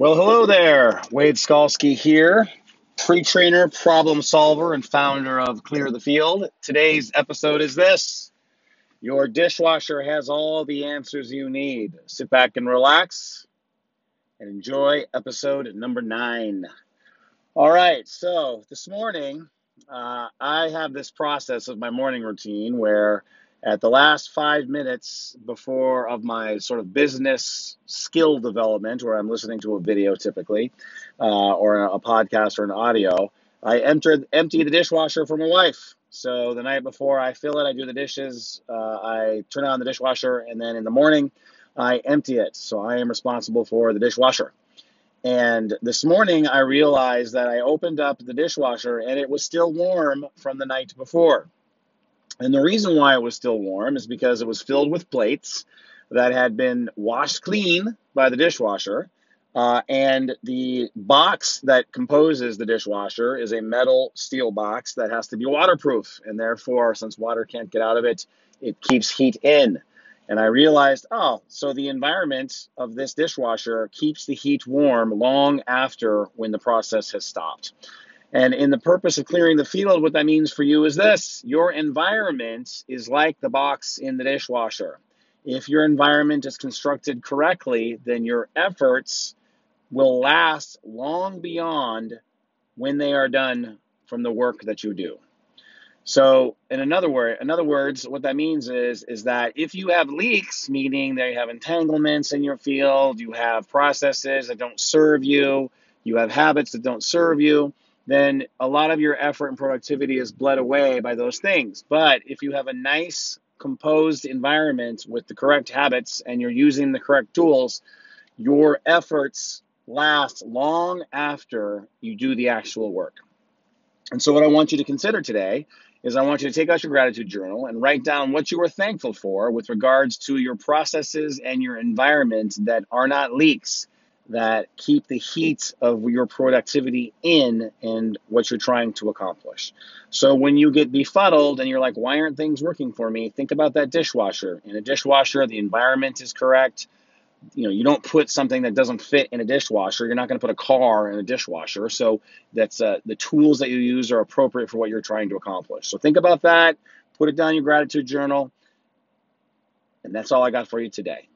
Well, hello there. Wade Skalski here, pre trainer, problem solver, and founder of Clear the Field. Today's episode is this Your dishwasher has all the answers you need. Sit back and relax and enjoy episode number nine. All right, so this morning, uh, I have this process of my morning routine where at the last five minutes before of my sort of business skill development, where I'm listening to a video typically, uh, or a podcast or an audio, I empty the dishwasher for my wife. So the night before I fill it, I do the dishes, uh, I turn on the dishwasher, and then in the morning I empty it. So I am responsible for the dishwasher. And this morning I realized that I opened up the dishwasher and it was still warm from the night before. And the reason why it was still warm is because it was filled with plates that had been washed clean by the dishwasher. Uh, and the box that composes the dishwasher is a metal steel box that has to be waterproof. And therefore, since water can't get out of it, it keeps heat in. And I realized, oh, so the environment of this dishwasher keeps the heat warm long after when the process has stopped. And in the purpose of clearing the field, what that means for you is this your environment is like the box in the dishwasher. If your environment is constructed correctly, then your efforts will last long beyond when they are done from the work that you do. So, in another word, in other words, what that means is is that if you have leaks, meaning that you have entanglements in your field, you have processes that don't serve you, you have habits that don't serve you, then a lot of your effort and productivity is bled away by those things. But if you have a nice, composed environment with the correct habits and you're using the correct tools, your efforts last long after you do the actual work. And so, what I want you to consider today is I want you to take out your gratitude journal and write down what you are thankful for with regards to your processes and your environment that are not leaks that keep the heat of your productivity in and what you're trying to accomplish. So when you get befuddled and you're like, why aren't things working for me? Think about that dishwasher. In a dishwasher, the environment is correct. You know, you don't put something that doesn't fit in a dishwasher. You're not going to put a car in a dishwasher. So that's uh, the tools that you use are appropriate for what you're trying to accomplish. So think about that. Put it down in your gratitude journal. And that's all I got for you today.